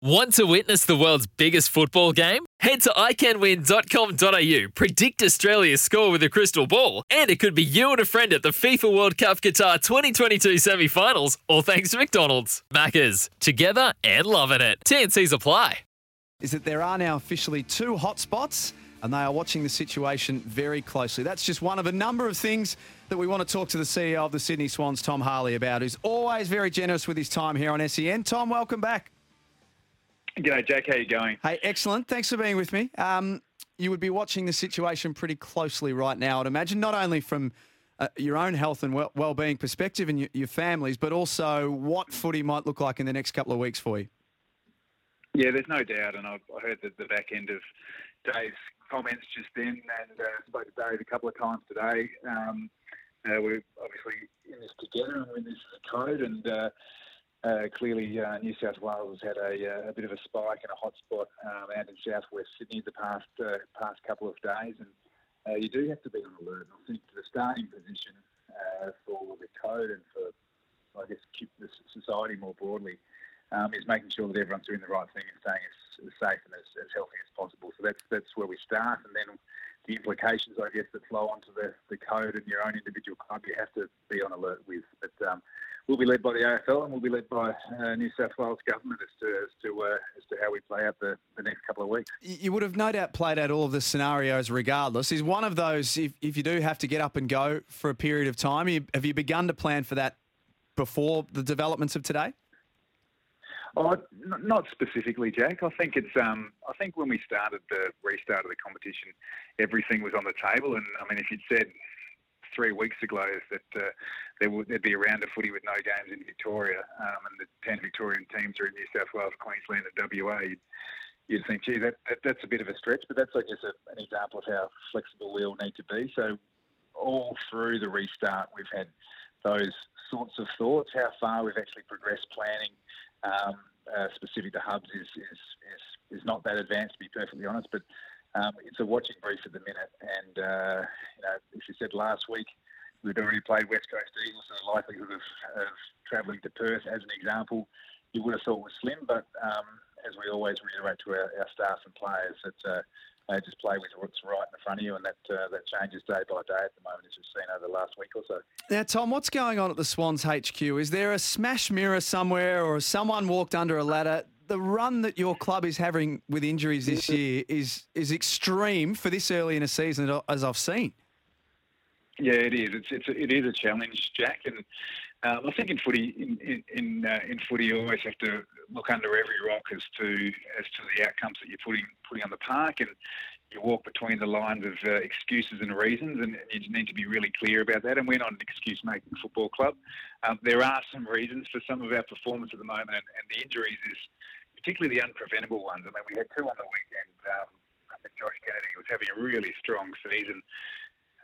Want to witness the world's biggest football game? Head to iCanWin.com.au, predict Australia's score with a crystal ball, and it could be you and a friend at the FIFA World Cup Qatar 2022 semi finals, all thanks to McDonald's. Maccas, together and loving it. TNC's apply. Is that there are now officially two hotspots and they are watching the situation very closely. That's just one of a number of things that we want to talk to the CEO of the Sydney Swans, Tom Harley, about, who's always very generous with his time here on SEN. Tom, welcome back. G'day, Jack. How you going? Hey, excellent. Thanks for being with me. Um, you would be watching the situation pretty closely right now, I'd imagine, not only from uh, your own health and well- well-being perspective and your, your families, but also what footy might look like in the next couple of weeks for you. Yeah, there's no doubt, and I've I heard the, the back end of Dave's comments just then, and uh, spoke to Dave a couple of times today. Um, uh, we're obviously in this together, and we're in this as a code, and uh, uh, clearly uh, New South Wales has had a, uh, a bit of a spike and a hotspot um, out in southwest Sydney the past uh, past couple of days, and uh, you do have to be on alert. I think the starting position uh, for the code and for I guess the society more broadly um, is making sure that everyone's doing the right thing and staying as, as safe and as, as healthy as possible. So that's that's where we start, and then the implications, I guess, that flow onto the, the code and your own individual club, you have to be on alert with. But um, we'll be led by the AFL and we'll be led by uh, New South Wales government as to as to uh, as to how we play out the, the next couple of weeks. You would have no doubt played out all of the scenarios regardless. Is one of those, if, if you do have to get up and go for a period of time, have you begun to plan for that before the developments of today? Oh, not specifically, Jack. I think it's. Um, I think when we started the restart of the competition, everything was on the table. And I mean, if you'd said three weeks ago that uh, there would there'd be a round of footy with no games in Victoria, um, and the ten Victorian teams are in New South Wales, Queensland, and WA, you'd, you'd think, gee, that, that that's a bit of a stretch. But that's, I guess, a, an example of how flexible we all need to be. So all through the restart, we've had those sorts of thoughts. How far we've actually progressed planning um, uh, specific to hubs is, is, is, is not that advanced, to be perfectly honest. But um, it's a watching brief at the minute. And, uh, you know, as you said last week, we'd already played West Coast Eagles, so the likelihood of, of travelling to Perth, as an example, you would have thought was slim. But um, as we always reiterate to our, our staff and players, that uh, they just play with what's right in front of you, and that uh, that changes day by day at the moment, as we've seen over the last week or so. Now, Tom, what's going on at the Swans HQ? Is there a smash mirror somewhere, or someone walked under a ladder? The run that your club is having with injuries this year is is extreme for this early in a season, as I've seen. Yeah, it is. It's, it's a, it is a challenge, Jack, and um, I think in footy, in in in, uh, in footy, you always have to look under every rock as to as to the outcomes that you're putting putting on the park, and you walk between the lines of uh, excuses and reasons, and you need to be really clear about that. And we're not an excuse-making football club. Um, there are some reasons for some of our performance at the moment, and, and the injuries is particularly the unpreventable ones. I mean, we had two on the weekend. Um, I think Josh Kennedy was having a really strong season.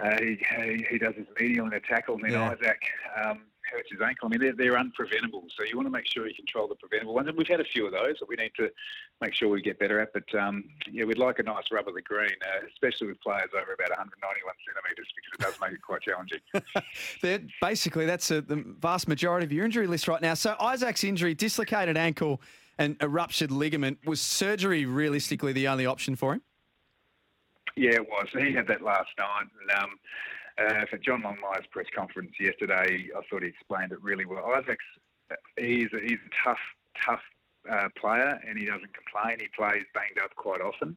Uh, he, he, he does his medial in a tackle, and then Yeah. Isaac um, hurts his ankle. I mean, they're, they're unpreventable. So you want to make sure you control the preventable ones. And we've had a few of those that we need to make sure we get better at. But um, yeah, we'd like a nice rub of the green, uh, especially with players over about 191 centimetres, because it does make it quite challenging. Basically, that's a, the vast majority of your injury list right now. So Isaac's injury, dislocated ankle and a ruptured ligament, was surgery realistically the only option for him? Yeah, it was. He had that last night. And, um, uh, for John Longmire's press conference yesterday, I thought he explained it really well. Isaac's he's a, he's a tough, tough uh, player, and he doesn't complain. He plays banged up quite often,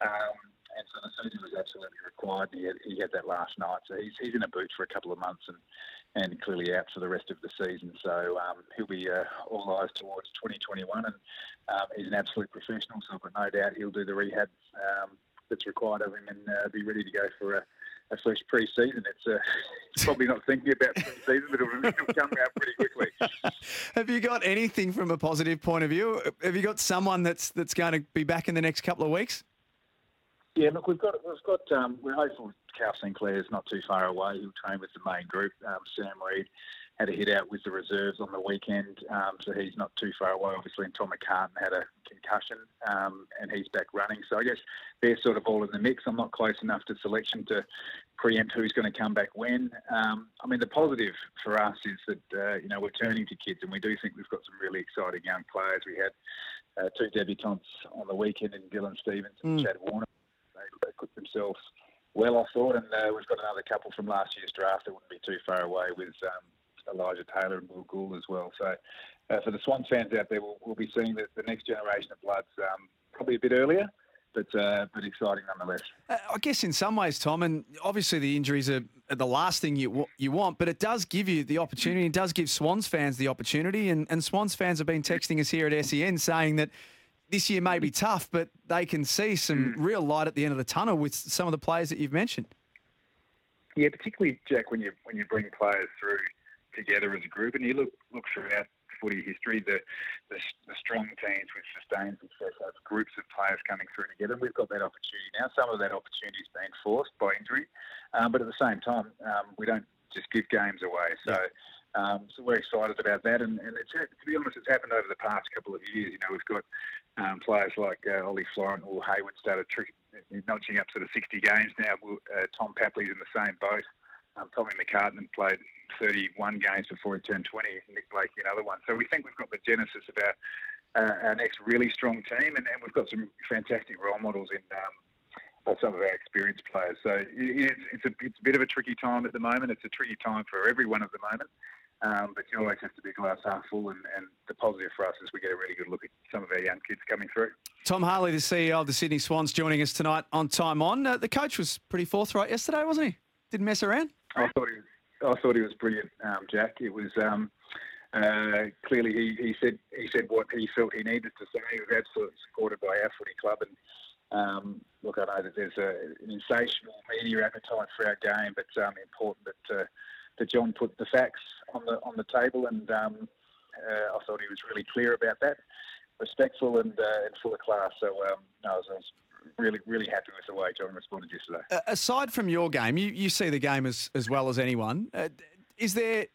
um, and so the surgery was absolutely required. He had, he had that last night, so he's he's in a boot for a couple of months and. And clearly out for the rest of the season, so um, he'll be uh, all eyes towards 2021. And um, he's an absolute professional, so I've got no doubt he'll do the rehab um, that's required of him and uh, be ready to go for a, a fresh pre-season. It's, uh, it's probably not thinking about pre-season, but it'll, it'll come out pretty quickly. Have you got anything from a positive point of view? Have you got someone that's that's going to be back in the next couple of weeks? Yeah, look, we've got we've got um, we're hopeful Cal Sinclair is not too far away. He'll train with the main group. Um, Sam Reid had a hit out with the reserves on the weekend, um, so he's not too far away. Obviously, and Tom McCartin had a concussion, um, and he's back running. So I guess they're sort of all in the mix. I'm not close enough to selection to preempt who's going to come back when. Um, I mean, the positive for us is that uh, you know we're turning to kids, and we do think we've got some really exciting young players. We had uh, two debutants on the weekend in Dylan Stephens and Mm. Chad Warner. They, they put themselves well, I thought, and uh, we've got another couple from last year's draft that wouldn't be too far away with um, Elijah Taylor and Will Gould as well. So uh, for the Swans fans out there, we'll, we'll be seeing the, the next generation of Bloods um, probably a bit earlier, but uh, but exciting nonetheless. Uh, I guess in some ways, Tom, and obviously the injuries are the last thing you you want, but it does give you the opportunity. It does give Swans fans the opportunity, and, and Swans fans have been texting us here at SEN saying that this year may be tough, but they can see some real light at the end of the tunnel with some of the players that you've mentioned. Yeah, particularly Jack, when you when you bring players through together as a group, and you look look throughout footy history, the the, the strong teams with sustained success have groups of players coming through together. And we've got that opportunity now. Some of that opportunity is being forced by injury, um, but at the same time, um, we don't just give games away. So. Um, so we're excited about that, and, and it's, to be honest, it's happened over the past couple of years. You know, we've got um, players like uh, Ollie Florent or Hayward started notching up sort of 60 games now. Uh, Tom Papley's in the same boat. Um, Tommy McCartin played 31 games before he turned 20. Nick Blakey another one. So we think we've got the genesis of our, uh, our next really strong team, and, and we've got some fantastic role models in um, some of our experienced players. So it- it's, it's, a, it's a bit of a tricky time at the moment. It's a tricky time for everyone at the moment. Um, but you always have to be glass half full, and, and the positive for us is we get a really good look at some of our young kids coming through. Tom Harley, the CEO of the Sydney Swans, joining us tonight on Time On. Uh, the coach was pretty forthright yesterday, wasn't he? Didn't mess around. I thought he was, I thought he was brilliant, um, Jack. It was um, uh, clearly he, he said he said what he felt he needed to say. He was absolutely supported by our footy club, and um, look, I know that there's a, an insatiable media appetite for our game, but um, important that uh, that John put the facts on the on the table, and um, uh, I thought he was really clear about that, respectful and, uh, and full of class. So um, no, I was, I was really really happy with the way John responded yesterday. Uh, aside from your game, you, you see the game as, as well as anyone. Uh, is there,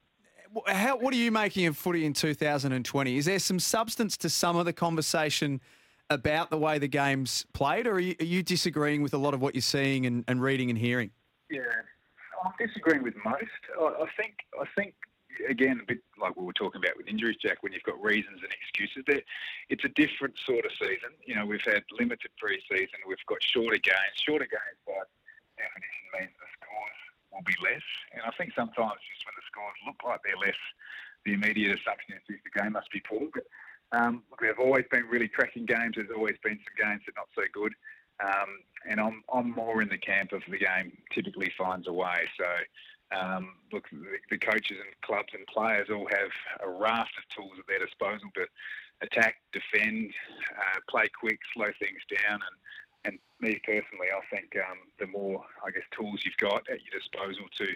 how, what are you making of footy in 2020? Is there some substance to some of the conversation about the way the game's played, or are you, are you disagreeing with a lot of what you're seeing and, and reading and hearing? Yeah, I'm disagreeing with most. I, think I think again a bit like we were talking about with injuries, Jack. When you've got reasons and excuses, there, it's a different sort of season. You know, we've had limited pre-season. We've got shorter games. Shorter games by definition means the scores will be less. And I think sometimes just when the scores look like they're less, the immediate assumption is the game must be poor. But um, look, there have always been really cracking games. There's always been some games that are not so good. Um, and I'm, I'm more in the camp of the game typically finds a way. So, um, look, the, the coaches and clubs and players all have a raft of tools at their disposal to attack, defend, uh, play quick, slow things down. And, and me personally, I think um, the more, I guess, tools you've got at your disposal to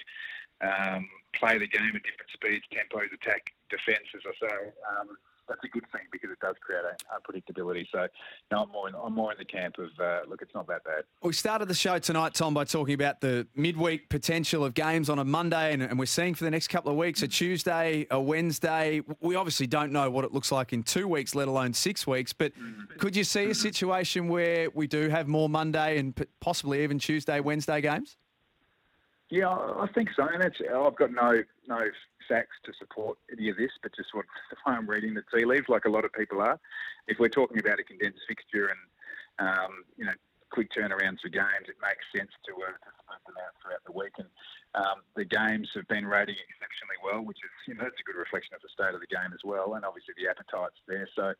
um, play the game at different speeds, tempos, attack, defence, as I say, um, that's a good thing because it does create a unpredictability. So, no, I'm more in, I'm more in the camp of uh, look, it's not that bad. We started the show tonight, Tom, by talking about the midweek potential of games on a Monday, and, and we're seeing for the next couple of weeks a Tuesday, a Wednesday. We obviously don't know what it looks like in two weeks, let alone six weeks. But could you see a situation where we do have more Monday and possibly even Tuesday, Wednesday games? Yeah, I think so. And I've got no no facts to support any of this, but just what I'm reading the tea leaves, like a lot of people are. If we're talking about a condensed fixture and um, you know quick turnarounds for games, it makes sense to, uh, to split them out throughout the week. And um, the games have been rating exceptionally well, which is you know it's a good reflection of the state of the game as well. And obviously the appetite's there, so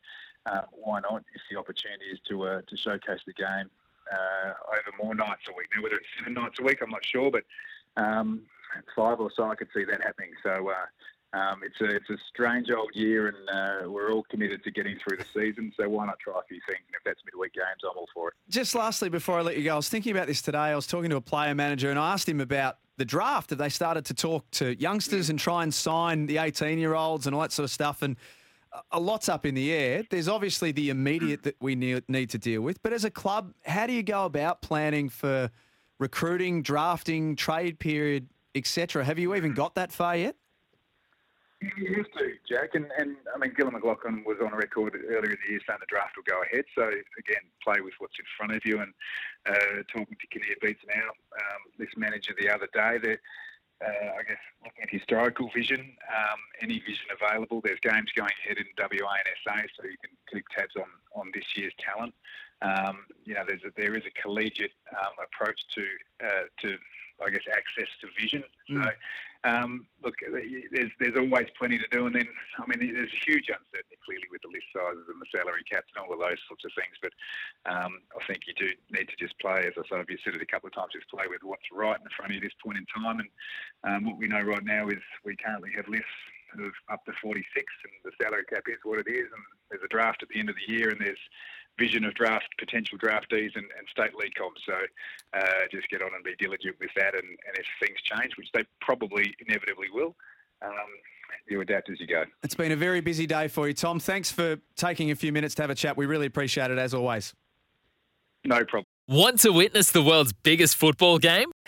uh, why not? If the opportunity is to uh, to showcase the game uh, over more nights a week. Now, whether it's seven nights a week, I'm not sure, but um, five or so, I could see that happening. So, uh, um, it's a it's a strange old year, and uh, we're all committed to getting through the season. So why not try a few things? And if that's midweek games, I'm all for it. Just lastly, before I let you go, I was thinking about this today. I was talking to a player manager, and I asked him about the draft. Have they started to talk to youngsters and try and sign the 18 year olds and all that sort of stuff? And a lot's up in the air. There's obviously the immediate that we need to deal with, but as a club, how do you go about planning for recruiting, drafting, trade period, etc.? Have you even got that far yet? You used to, Jack, and, and I mean, Gillon McLachlan was on a record earlier in the year saying the draft will go ahead. So again, play with what's in front of you. And uh, talking to Kinnear Beatson, um, this manager the other day, that uh, I guess looking at historical vision, um, any vision available. There's games going ahead in WA and SA, so you can keep tabs on on this year's talent. Um, you know, there's a, there is a collegiate um, approach to uh, to I guess access to vision. Mm. So um, look, there's there's always plenty to do, and then I mean there's huge uncertainty clearly with the list sizes and the salary caps and all of those sorts of things. But um, I think you do need to just play, as I said, I've said it a couple of times, just play with what's right in front of you at this point in time. And um, what we know right now is we currently have lists of up to 46, and the salary cap is what it is. And there's a draft at the end of the year, and there's vision of draft potential draftees and, and state league comps. So uh, just get on and be diligent with that. And, and, if things change, which they probably inevitably will, um, you adapt as you go. It's been a very busy day for you, Tom. Thanks for taking a few minutes to have a chat. We really appreciate it as always. No problem. Want to witness the world's biggest football game?